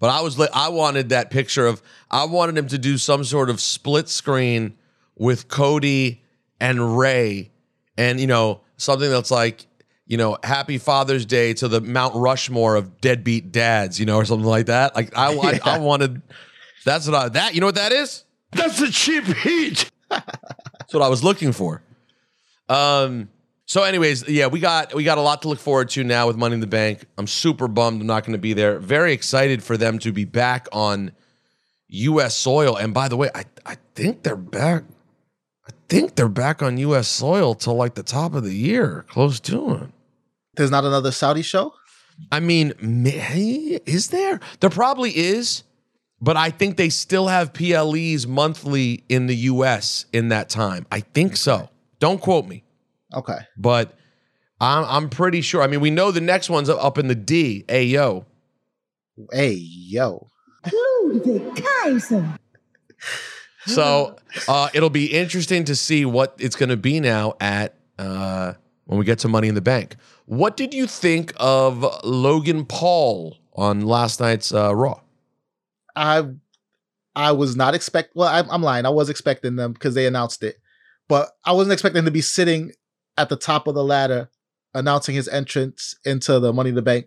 But I was li- I wanted that picture of I wanted him to do some sort of split screen with Cody and Rey, and you know something that's like you know Happy Father's Day to the Mount Rushmore of deadbeat dads, you know, or something like that. Like I I, <laughs> I wanted that's what I that you know what that is. That's a cheap heat. That's what I was looking for. Um. So, anyways, yeah, we got we got a lot to look forward to now with Money in the Bank. I'm super bummed I'm not going to be there. Very excited for them to be back on U.S. soil. And by the way, I I think they're back. I think they're back on U.S. soil till like the top of the year, close to it. There's not another Saudi show. I mean, may, is there? There probably is, but I think they still have PLEs monthly in the U.S. in that time. I think so. Don't quote me. Okay. but I'm I'm pretty sure. I mean, we know the next one's up in the D. Ayo. yo, Hey yo. Ludwig Kaiser. so uh, it'll be interesting to see what it's going to be now at uh, when we get to Money in the Bank. What did you think of Logan Paul on last night's uh, Raw? I I was not expect. Well, I'm, I'm lying. I was expecting them because they announced it, but I wasn't expecting to be sitting at the top of the ladder announcing his entrance into the Money in the Bank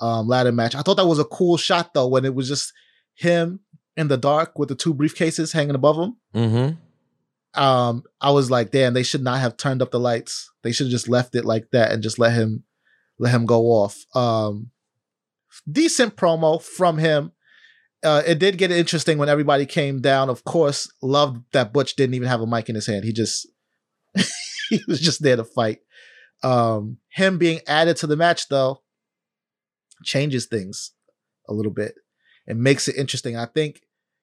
um, ladder match. I thought that was a cool shot though when it was just him in the dark with the two briefcases hanging above him. Mm-hmm. um, I was like, damn, they should not have turned up the lights. They should have just left it like that and just let him let him go off. Um, decent promo from him. Uh, it did get interesting when everybody came down. Of course, loved that Butch didn't even have a mic in his hand. He just <laughs> he was just there to fight. Um, him being added to the match though changes things a little bit and makes it interesting. I think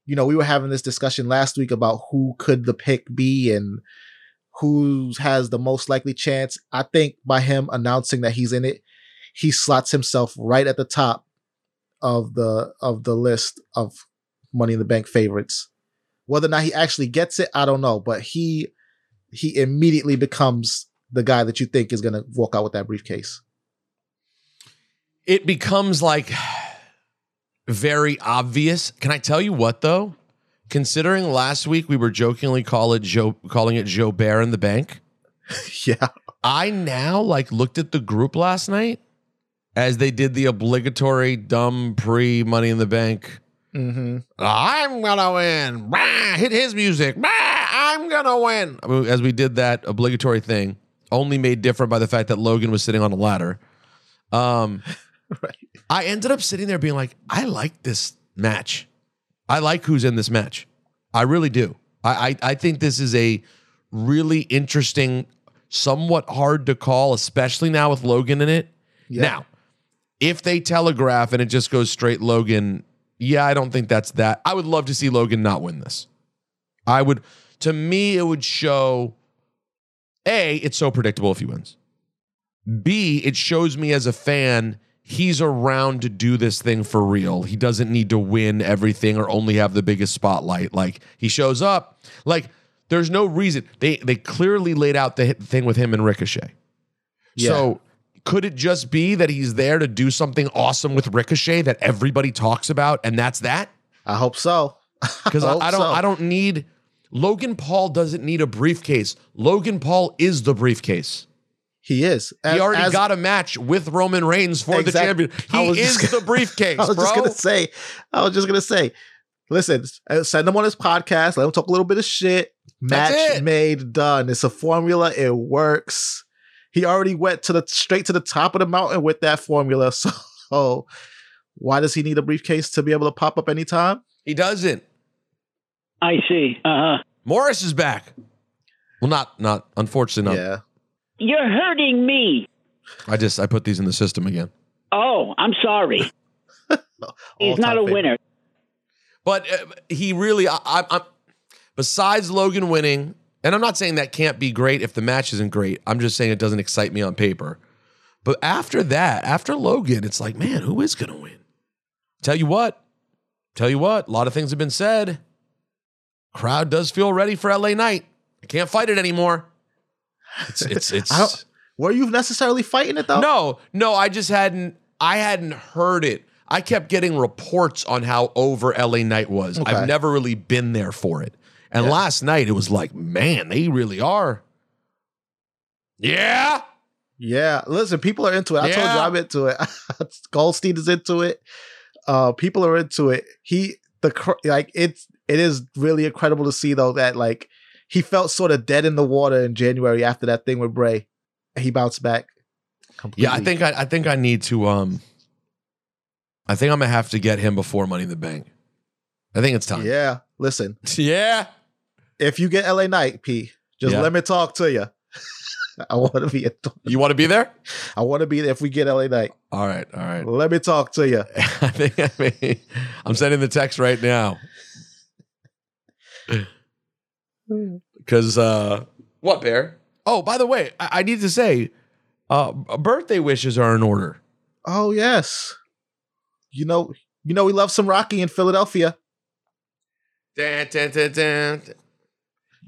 you know, we were having this discussion last week about who could the pick be and who has the most likely chance. I think by him announcing that he's in it, he slots himself right at the top of the of the list of Money in the Bank favorites. Whether or not he actually gets it, I don't know, but he he immediately becomes the guy that you think is going to walk out with that briefcase. It becomes like very obvious. Can I tell you what though? Considering last week we were jokingly call it Joe, calling it Joe Bear in the bank. <laughs> yeah. I now like looked at the group last night as they did the obligatory dumb pre Money in the Bank. Mm-hmm. I'm gonna win. Bah, hit his music. Bah, I'm gonna win. I mean, As we did that obligatory thing, only made different by the fact that Logan was sitting on a ladder. Um, <laughs> I ended up sitting there being like, I like this match. I like who's in this match. I really do. I, I, I think this is a really interesting, somewhat hard to call, especially now with Logan in it. Yeah. Now, if they telegraph and it just goes straight Logan, yeah, I don't think that's that. I would love to see Logan not win this. I would, to me, it would show A, it's so predictable if he wins. B, it shows me as a fan, he's around to do this thing for real. He doesn't need to win everything or only have the biggest spotlight. Like he shows up, like there's no reason. They they clearly laid out the thing with him and Ricochet. Yeah. So could it just be that he's there to do something awesome with Ricochet that everybody talks about, and that's that? I hope so. <laughs> Because I, hope I don't so. I don't need Logan Paul doesn't need a briefcase. Logan Paul is the briefcase. He is. he already as- got a match with Roman Reigns for the Exact- champion. He is the <laughs> briefcase, I was bro. just gonna say. I was just gonna say. Listen, uh, send him on his podcast. Let him talk a little bit of shit. Match made, done. It's a formula. It works. He already went to the straight to the top of the mountain with that formula. <laughs> So, why does he need a briefcase to be able to pop up anytime? He doesn't. I see. Uh huh. Morris is back. Well, not not unfortunately not. Yeah. You're hurting me. I just I put these in the system again. Oh, I'm sorry. <laughs> He's not a All-time winner. But uh, he really, I, I, I'm. Besides Logan winning, and I'm not saying that can't be great if the match isn't great. I'm just saying it doesn't excite me on paper. But after that, after Logan, it's like, man, who is gonna win? Tell you what, tell you what, a lot of things have been said. Crowd does feel ready for LA Knight. I can't fight it anymore. It's it's <laughs> it's. Were you necessarily fighting it though? No, no, I just hadn't I hadn't heard it. I kept getting reports on how over LA Knight was. Okay. I've never really been there for it. And last night it was like, man, they really are. Yeah. Yeah, listen, people are into it. I told you Yeah. I'm into it. <laughs> Goldstein is into it. Uh, people are into it. He the like it's it is really incredible to see though that like he felt sort of dead in the water in January after that thing with Bray. He bounced back. Yeah, I think I, I think I need to um I think I'm gonna have to get him before Money in the Bank. I think it's time. Yeah, listen. <laughs> Yeah. If you get LA Knight, P, just Yeah. let me talk to <laughs> you. I want to be. You want to be there? I want to be there if we get LA Knight. All right, all right. Let me talk to you. <laughs> I think I mean, I'm sending the text right now. Because uh what bear? Oh, by the way, I, I need to say, uh birthday wishes are in order. Oh yes. You know, you know we love some Rocky in Philadelphia. Dun, dun, dun, dun.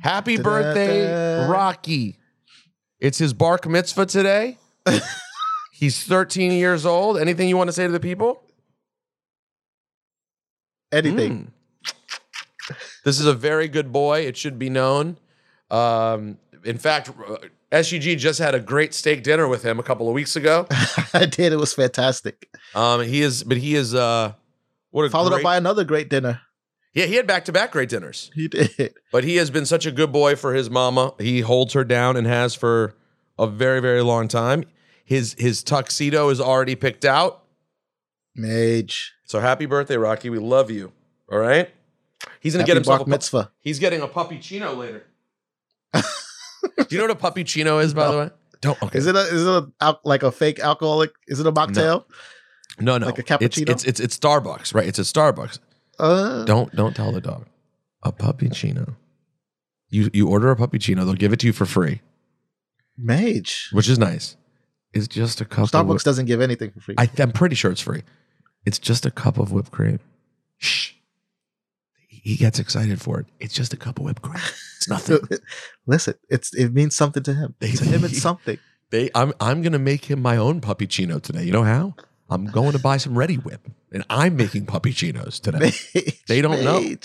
Happy birthday. Rocky. It's his bar mitzvah today. <laughs> He's 13 years old. Anything you want to say to the people? Anything. Mm. This is a very good boy. It should be known. Um, in fact, uh, SUG just had a great steak dinner with him a couple of weeks ago. <laughs> I did. It was fantastic. Um, he is, but he is. Uh, what a Followed great, up by another great dinner. Yeah. He had back to back great dinners. He did. But he has been such a good boy for his mama. He holds her down and has for a very, very long time. His his tuxedo is already picked out. Mage. So happy birthday, Rocky. We love you. All right. He's gonna Happy get himself a mitzvah. He's getting a puppy chino later. <laughs> Do you know what a puppy chino is, by the way? Don't. Okay. Is it a is it a, like a fake alcoholic? Is it a mocktail? No, no. like a It's, cappuccino? it's it's it's Starbucks, right? It's a Starbucks. Uh, Don't don't tell the dog. A puppy chino. You you order a puppy chino, they'll give it to you for free, Mage. which is nice. It's just a cup. of Starbucks whip- doesn't give anything for free. I, I'm pretty sure it's free. It's just a cup of whipped cream. Shh. He gets excited for it. It's just a cup of whipped cream. It's nothing. <laughs> Listen, it's it means something to him. to him, it's something. <laughs> They, I'm, I'm gonna make him my own puppy chino today. You know how? I'm going to buy some Reddi-wip, and I'm making puppy chinos today. <laughs> they don't know,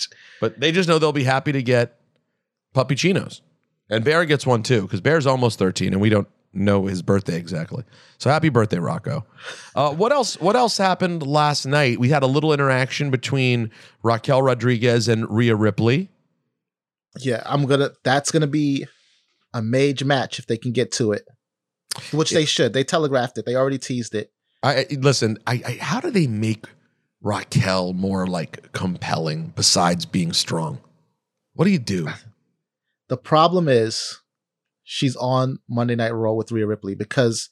but they just know they'll be happy to get puppy chinos. And Bear gets one too, because Bear's almost 13, and we don't know his birthday exactly. So happy birthday, Rocco. Uh, what else? What else happened last night? We had a little interaction between Raquel Rodriguez and Rhea Ripley. Yeah, I'm gonna. That's gonna be a major match if they can get to it, which they should. They telegraphed it. They already teased it. I listen. I, I how do they make Raquel more like compelling besides being strong? What do you do? <sighs> The problem is she's on Monday Night Raw with Rhea Ripley because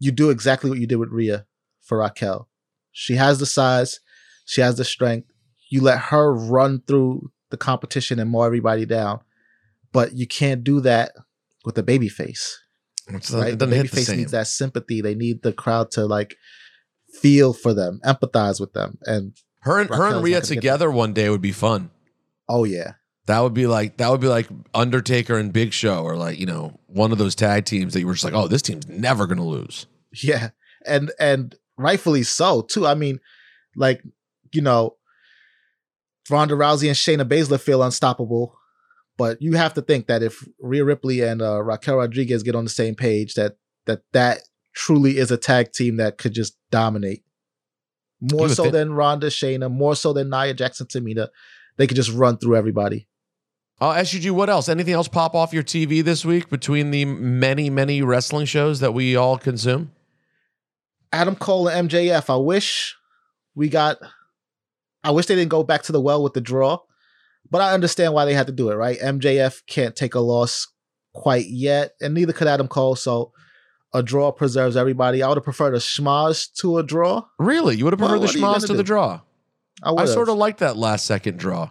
you do exactly what you did with Rhea for Raquel. She has the size, she has the strength. You let her run through the competition and mow everybody down, but you can't do that with a baby face. It's- right? It The doesn't baby hit the face needs that sympathy. They need the crowd to like feel for them, empathize with them, and Her and her and not Rhea gonna get that. together one day would be fun. Oh yeah, That would be like that would be like Undertaker and Big Show, or like you know one of those tag teams that you were just like, oh, this team's never gonna lose. Yeah, and and rightfully so too. I mean, like you know, Ronda Rousey and Shayna Baszler feel unstoppable, but you have to think that if Rhea Ripley and uh, Raquel Rodriguez get on the same page, that that that truly is a tag team that could just dominate. More so thi- than Ronda, Shayna, more so than Nia Jackson, Tamina. They could just run through everybody. Uh, SUG, what else? Anything else pop off your TV this week between the many, many wrestling shows that we all consume? Adam Cole and MJF. I wish we got. I wish they didn't go back to the well with the draw, but I understand why they had to do it. Right? MJF can't take a loss quite yet, and neither could Adam Cole. So a draw preserves everybody. I would have preferred a schmoz to a draw. Really? You would have preferred what the are you schmoz gonna to the draw? I, I sort of like that last second draw.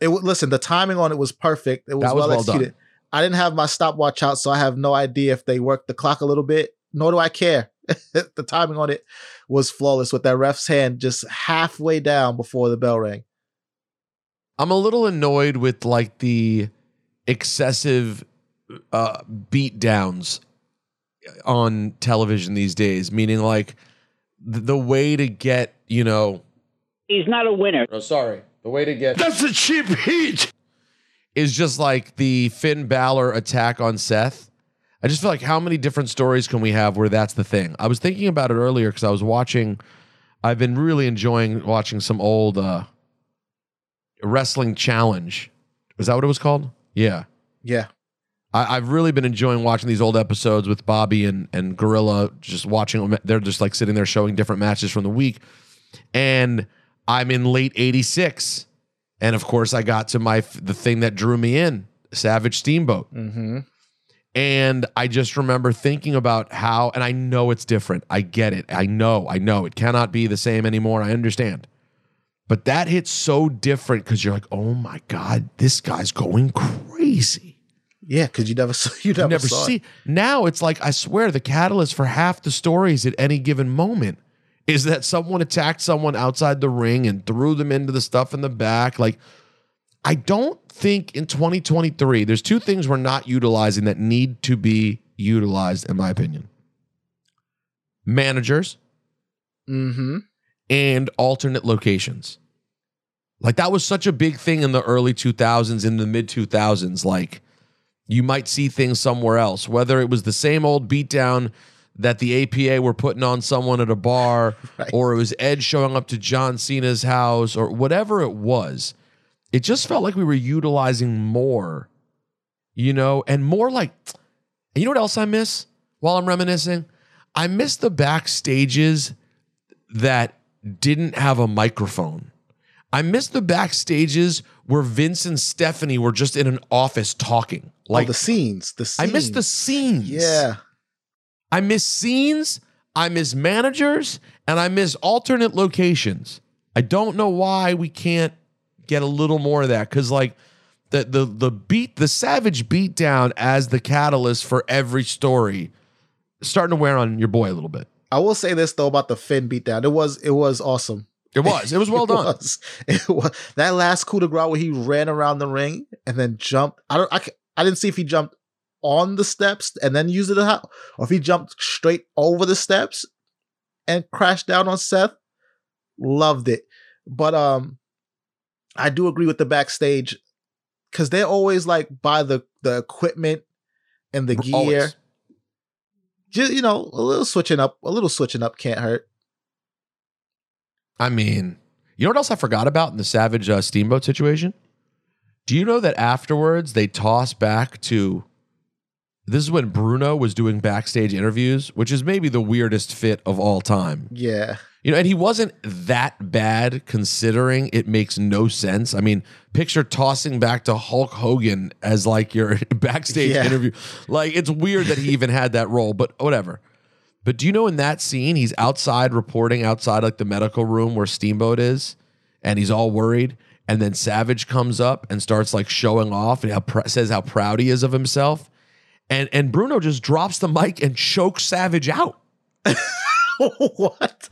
It wa- listen. The timing on it was perfect. It was, was well, well done. executed. I didn't have my stopwatch out, so I have no idea if they worked the clock a little bit. Nor do I care. <laughs> the timing on it was flawless with that ref's hand just halfway down before the bell rang. I'm a little annoyed with like the excessive uh beat downs on television these days, meaning like th- the way to get, you know, He's not a winner. Oh, sorry. The way to get That's a cheap heat. is just like the Finn Balor attack on Seth. I just feel like how many different stories can we have where that's the thing? I was thinking about it earlier because I was watching. I've been really enjoying watching some old uh, wrestling challenge. Was that what it was called? Yeah. Yeah. I, I've really been enjoying watching these old episodes with Bobby and and Gorilla. Just watching them, they're just like sitting there showing different matches from the week, and I'm in late '86, and of course I got to my the thing that drew me in, Savage Steamboat, Mm-hmm. and I just remember thinking about how, and I know it's different. I get it. I know. I know it cannot be the same anymore. I understand. But that hits so different because you're like, oh my God, this guy's going crazy. Yeah, because you never saw <laughs> you never, You never saw see. it. Now it's like I swear the catalyst for half the stories at any given moment is that someone attacked someone outside the ring and threw them into the stuff in the back. Like I don't think in 2023 there's two things we're not utilizing that need to be utilized in my opinion. Managers Mm-hmm. And alternate locations. Like that was such a big thing in the early 2000s, in the mid 2000s. Like you might see things somewhere else, whether it was the same old beatdown that the APA were putting on someone at a bar, <laughs> Right. or it was Ed showing up to John Cena's house, or whatever it was. It just felt like we were utilizing more, you know, and more like, you know what else I miss while I'm reminiscing? I miss the backstages that didn't have a microphone. I miss the backstages where Vince and Stephanie were just in an office talking. Like Like the scenes. The scenes. I scenes. miss the scenes. Yeah. I miss scenes, I miss managers, and I miss alternate locations. I don't know why we can't get a little more of that cuz like the the the beat the savage beat down as the catalyst for every story starting to wear on your boy a little bit. I will say this though about the Finn beatdown. It was it was awesome. It was. It was <laughs> well It done. was. It was. That last coup de grace where he ran around the ring and then jumped. I don't. I, I didn't see if he jumped on the steps and then used it out, or if he jumped straight over the steps and crashed down on Seth. Loved it, but um, I do agree with the backstage because they're always like by the the equipment and the gear. Always. Just you know, a little switching up, a little switching up can't hurt. I mean, you know what else I forgot about in the Savage uh, Steamboat situation? Do you know that afterwards they toss back to this is when Bruno was doing backstage interviews, which is maybe the weirdest fit of all time. Yeah. You know, and he wasn't that bad considering it makes no sense. I mean, picture tossing back to Hulk Hogan as like your <laughs> backstage Yeah. interview. Like, it's weird that he even had that role, but whatever. But do you know in that scene, he's outside reporting outside like the medical room where Steamboat is, and he's all worried. And then Savage comes up and starts like showing off and how pr- says how proud he is of himself. And and Bruno just drops the mic and chokes Savage out. <laughs> what?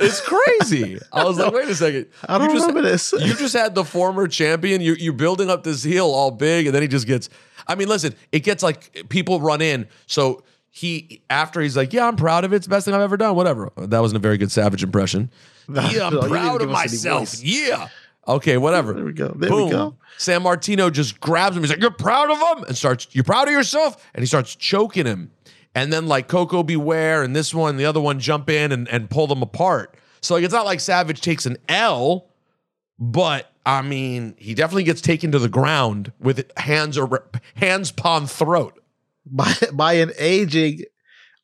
It's crazy. <laughs> I was like, wait a second. I don't you just, remember this. You just had the former champion. You you're building up this heel all big, and then he just gets. I mean, listen, it gets like people run in. So he after he's like, yeah, I'm proud of it. It's the best thing I've ever done. Whatever. That wasn't a very good Savage impression. <laughs> yeah, I'm no, proud of give us any myself. Yeah. Okay, whatever. There we go. There Boom. we go. Sammartino just grabs him. He's like, "You're proud of him," and starts, "You're proud of yourself," and he starts choking him. And then like Koko B. Ware and this one, and the other one jump in and, and pull them apart. So like, it's not like Savage takes an L, but I mean, he definitely gets taken to the ground with hands or hands upon throat. by by an aging,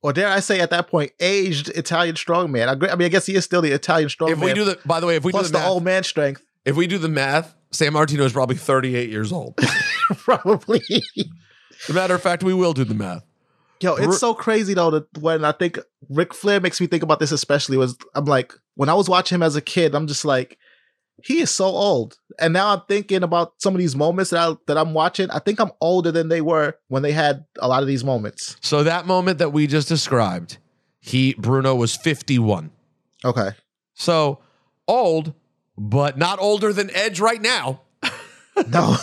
or dare I say, at that point, aged Italian strongman. I, I mean, I guess he is still the Italian strongman. If we do the, by the way, if we plus do the, the math, old man strength, if we do the math, Sammartino is probably 38 years old. <laughs> probably. As a matter of fact, we will do the math. Yo, Bru- it's so crazy though that when I think Ric Flair makes me think about this, especially was I'm like when I was watching him as a kid, I'm just like, he is so old. And now I'm thinking about some of these moments that I, that I'm watching. I think I'm older than they were when they had a lot of these moments. So that moment that we just described, he Bruno was 51. Okay. So old, but not older than Edge right now. <laughs> No,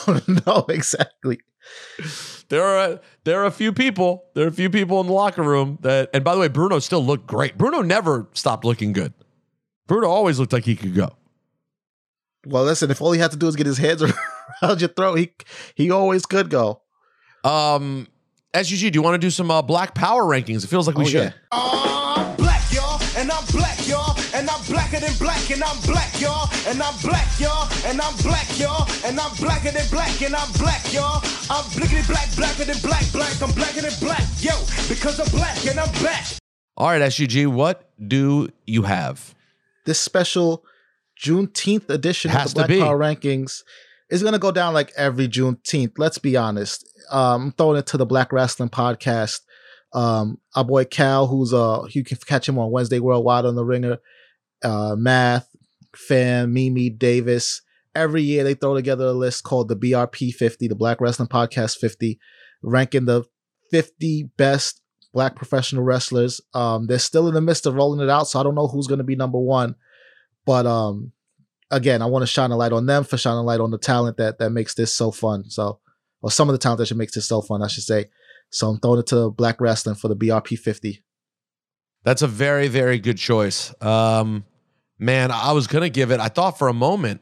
no, exactly. There are there are a few people. There are a few people in the locker room that. And by the way, Bruno still looked great. Bruno never stopped looking good. Bruno always looked like he could go. Well, listen, if all he had to do is get his hands <laughs> around your throat, he he always could go. Um, SUG, do you want to do some uh, Black Power rankings? It feels like we Oh, should. yeah. I'm black, and I'm black, y'all, and I'm black, y'all, and I'm black, y'all, and I'm blacker than black, and I'm black, y'all. I'm blickety black, blacker than black, black, I'm blacker than black, yo, because I'm black and I'm back. All right, SUG, what do you have? This special Juneteenth edition Has of the Black. Power Rankings is gonna go down like every Juneteenth. Let's be honest. Um, I'm throwing it to the Black Wrestling Podcast. Um, our boy Cal, who's uh, you can catch him on Wednesday Worldwide on the Ringer. Uh, Math, Fam, Mimi, Davis. Every year they throw together a list called the BRP 50, the Black Wrestling Podcast 50, ranking the 50 best black professional wrestlers. Um, they're still in the midst of rolling it out, so I don't know who's going to be number one. But um, again, I want to shine a light on them for shining a light on the talent that that makes this so fun. So, or some of the talent that makes this so fun, I should say. So I'm throwing it to Black Wrestling for the BRP 50. That's a very, very good choice. Um, man, I was gonna give it. I thought for a moment,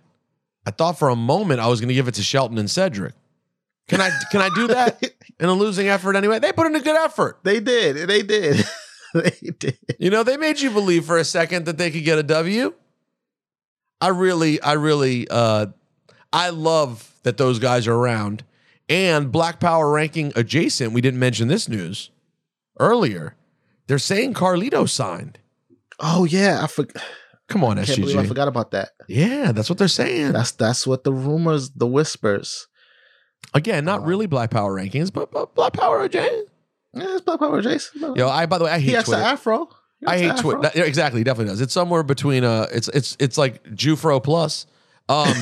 I thought for a moment I was gonna give it to Shelton and Cedric. Can I can I do that <laughs> in a losing effort anyway? They put in a good effort. They did. They did. <laughs> they did. You know, they made you believe for a second that they could get a W. I really, I really, uh, I love that those guys are around. And Black Power ranking adjacent, we didn't mention this news earlier. They're saying Carlito signed. Oh yeah, I forgot. Come on, I can't believe I forgot about that. Yeah, that's what they're saying. That's that's what the rumors, the whispers. Again, not really Black Power rankings, but, but Black Power adjacent. Yeah, it's Black Power Jason. Yo, I by the way, I he hate has Twitter. the afro. He I hate. Twitter. Exactly, he definitely does. It's somewhere between uh it's it's it's like Jufro plus. Um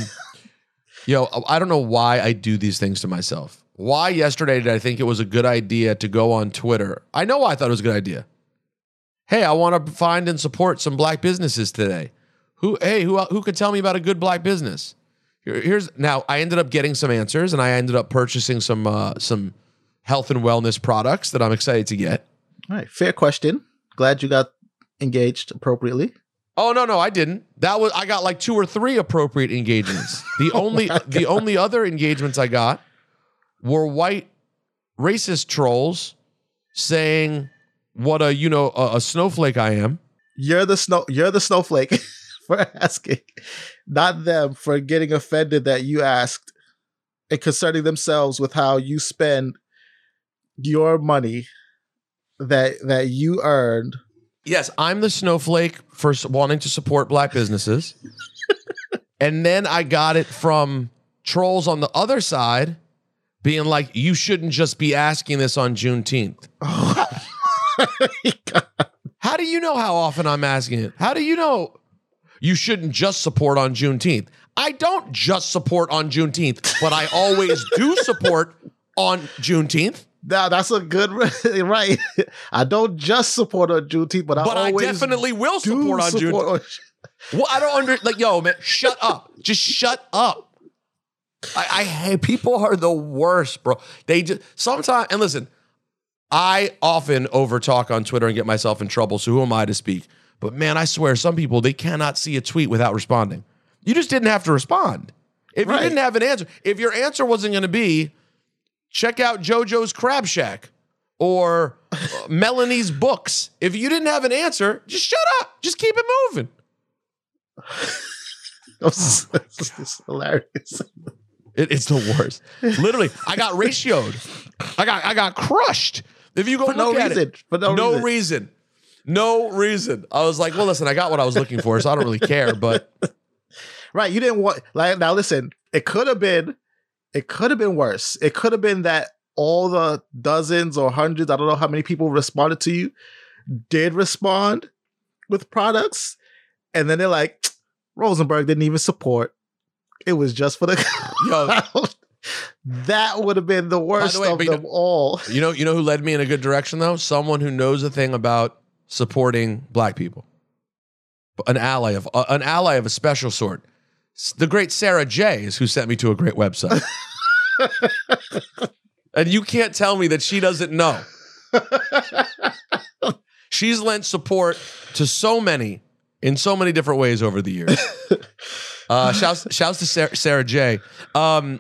<laughs> yo, I don't know why I do these things to myself. Why yesterday did I think it was a good idea to go on Twitter? I know why I thought it was a good idea. Hey, I want to find and support some black businesses today. Who hey, who who could tell me about a good black business? Here- Here's now I ended up getting some answers and I ended up purchasing some uh some health and wellness products that I'm excited to get. All right, fair question. Glad you got engaged appropriately. Oh no, no, I didn't. That was I got like two or three appropriate engagements. <laughs> The only the only other engagements I got were white racist trolls saying what a you know a, a snowflake I am. You're the snow. You're the snowflake <laughs> for asking, not them for getting offended that you asked and concerning themselves with how you spend your money that that you earned. Yes, I'm the snowflake for wanting to support black businesses. <laughs> and then I got it from trolls on the other side being like, you shouldn't just be asking this on Juneteenth. <laughs> <laughs> How do you know how often I'm asking it? How do you know you shouldn't just support on Juneteenth? I don't just support on Juneteenth, but I always do <laughs> support on Juneteenth. Now that's a good <laughs> right. I don't just support on Juneteenth, but I But I definitely will support on support Juneteenth. Well, I don't under like yo man. Shut up. Just shut up. I, I hate people are the worst, bro. They just sometimes and listen. I often overtalk on Twitter and get myself in trouble. So who am I to speak? But man, I swear, some people they cannot see a tweet without responding. You just didn't have to respond. If you didn't have an answer, if your answer wasn't going to be, check out JoJo's Crab Shack or uh, <laughs> Melanie's books. If you didn't have an answer, just shut up. Just keep it moving. <laughs> <laughs> This is hilarious. It- it's the worst. Literally, I got ratioed. I got I got crushed. If you go For no reason. it, For no reason. reason. No reason. I was like, well, listen, I got what I was looking for, so I don't really care. But <laughs> Right. You didn't want like now listen, it could have been it could have been worse. It could have been that all the dozens or hundreds, I don't know how many people responded to you, did respond with products. And then they're like, Rosenberg didn't even support. It was just for the yo, <laughs> that would have been the worst way, of but you them all. you know, you know who led me in a good direction though? Someone who knows a thing about supporting black people. An ally of uh, an ally of a special sort. The great Sarah J is who sent me to a great website. <laughs> and you can't tell me that she doesn't know. She's lent support to so many in so many different ways over the years. <laughs> Uh, shouts, shouts to Sarah, Sarah J. Um,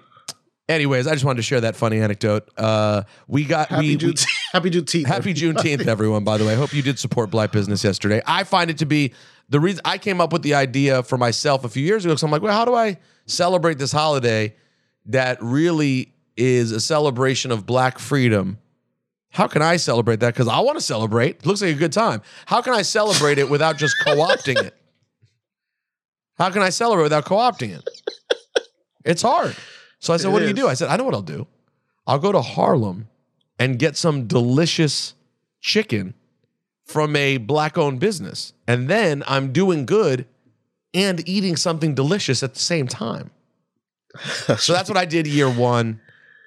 anyways, I just wanted to share that funny anecdote. Uh, we got Happy we, we Juneteenth. <laughs> Happy Juneteenth. happy Juneteenth, <laughs> everyone. By the way, I hope you did support Black business yesterday. I find it to be the reason I came up with the idea for myself a few years ago. So I'm like, well, how do I celebrate this holiday that really is a celebration of Black freedom? How can I celebrate that? Because I want to celebrate. It looks like a good time. How can I celebrate it without just co-opting it? How can I celebrate without co-opting it? It's hard. So I said, It what do you do? I said, I know what I'll do. I'll go to Harlem and get some delicious chicken from a black owned business. And then I'm doing good and eating something delicious at the same time. <laughs> so that's what I did year one.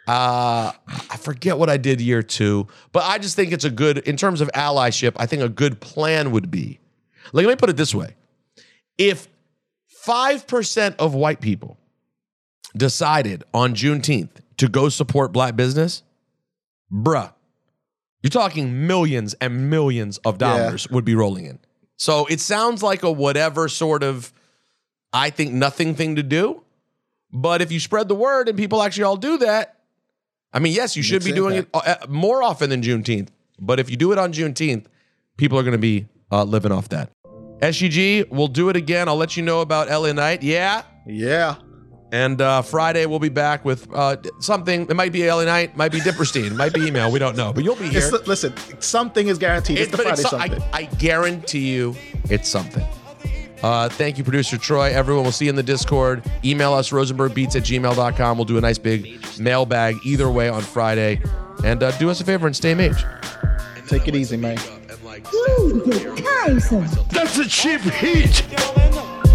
Uh, I forget what I did year two, but I just think it's a good, in terms of allyship, I think a good plan would be. Like, let me put it this way if 5% of white people decided on Juneteenth to go support black business, bruh, you're talking millions and millions of dollars would be rolling in. So it sounds like a whatever sort of, I think, nothing thing to do. But if you spread the word and people actually all do that, I mean, yes, you should Makes be doing it uh, more often than Juneteenth. But if you do it on Juneteenth, people are going to be uh, living off that. SUG, we'll do it again. I'll let you know about LA Knight. Yeah. Yeah. And uh, Friday we'll be back with uh, something. It might be LA Knight, might be Dipperstein, might be email. We don't know, but you'll be here. It's, listen, something is guaranteed. It's It- the Friday it's something. I, I guarantee you it's something. Uh, thank you, producer Troy. Everyone, we'll see you in the Discord. Email us, rosenbergbeats at gmail.com. We'll do a nice big mailbag either way on Friday. And uh, do us a favor and stay mage. Take it easy, man. Ludwig Kaiser. That's a cheap heat.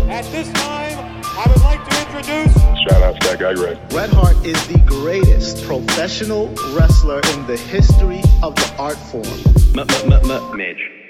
At this time, I would like to introduce Shout out to that guy, Red. Bret Hart is the greatest professional wrestler in the history of the art form. M- m- m- m- Midge.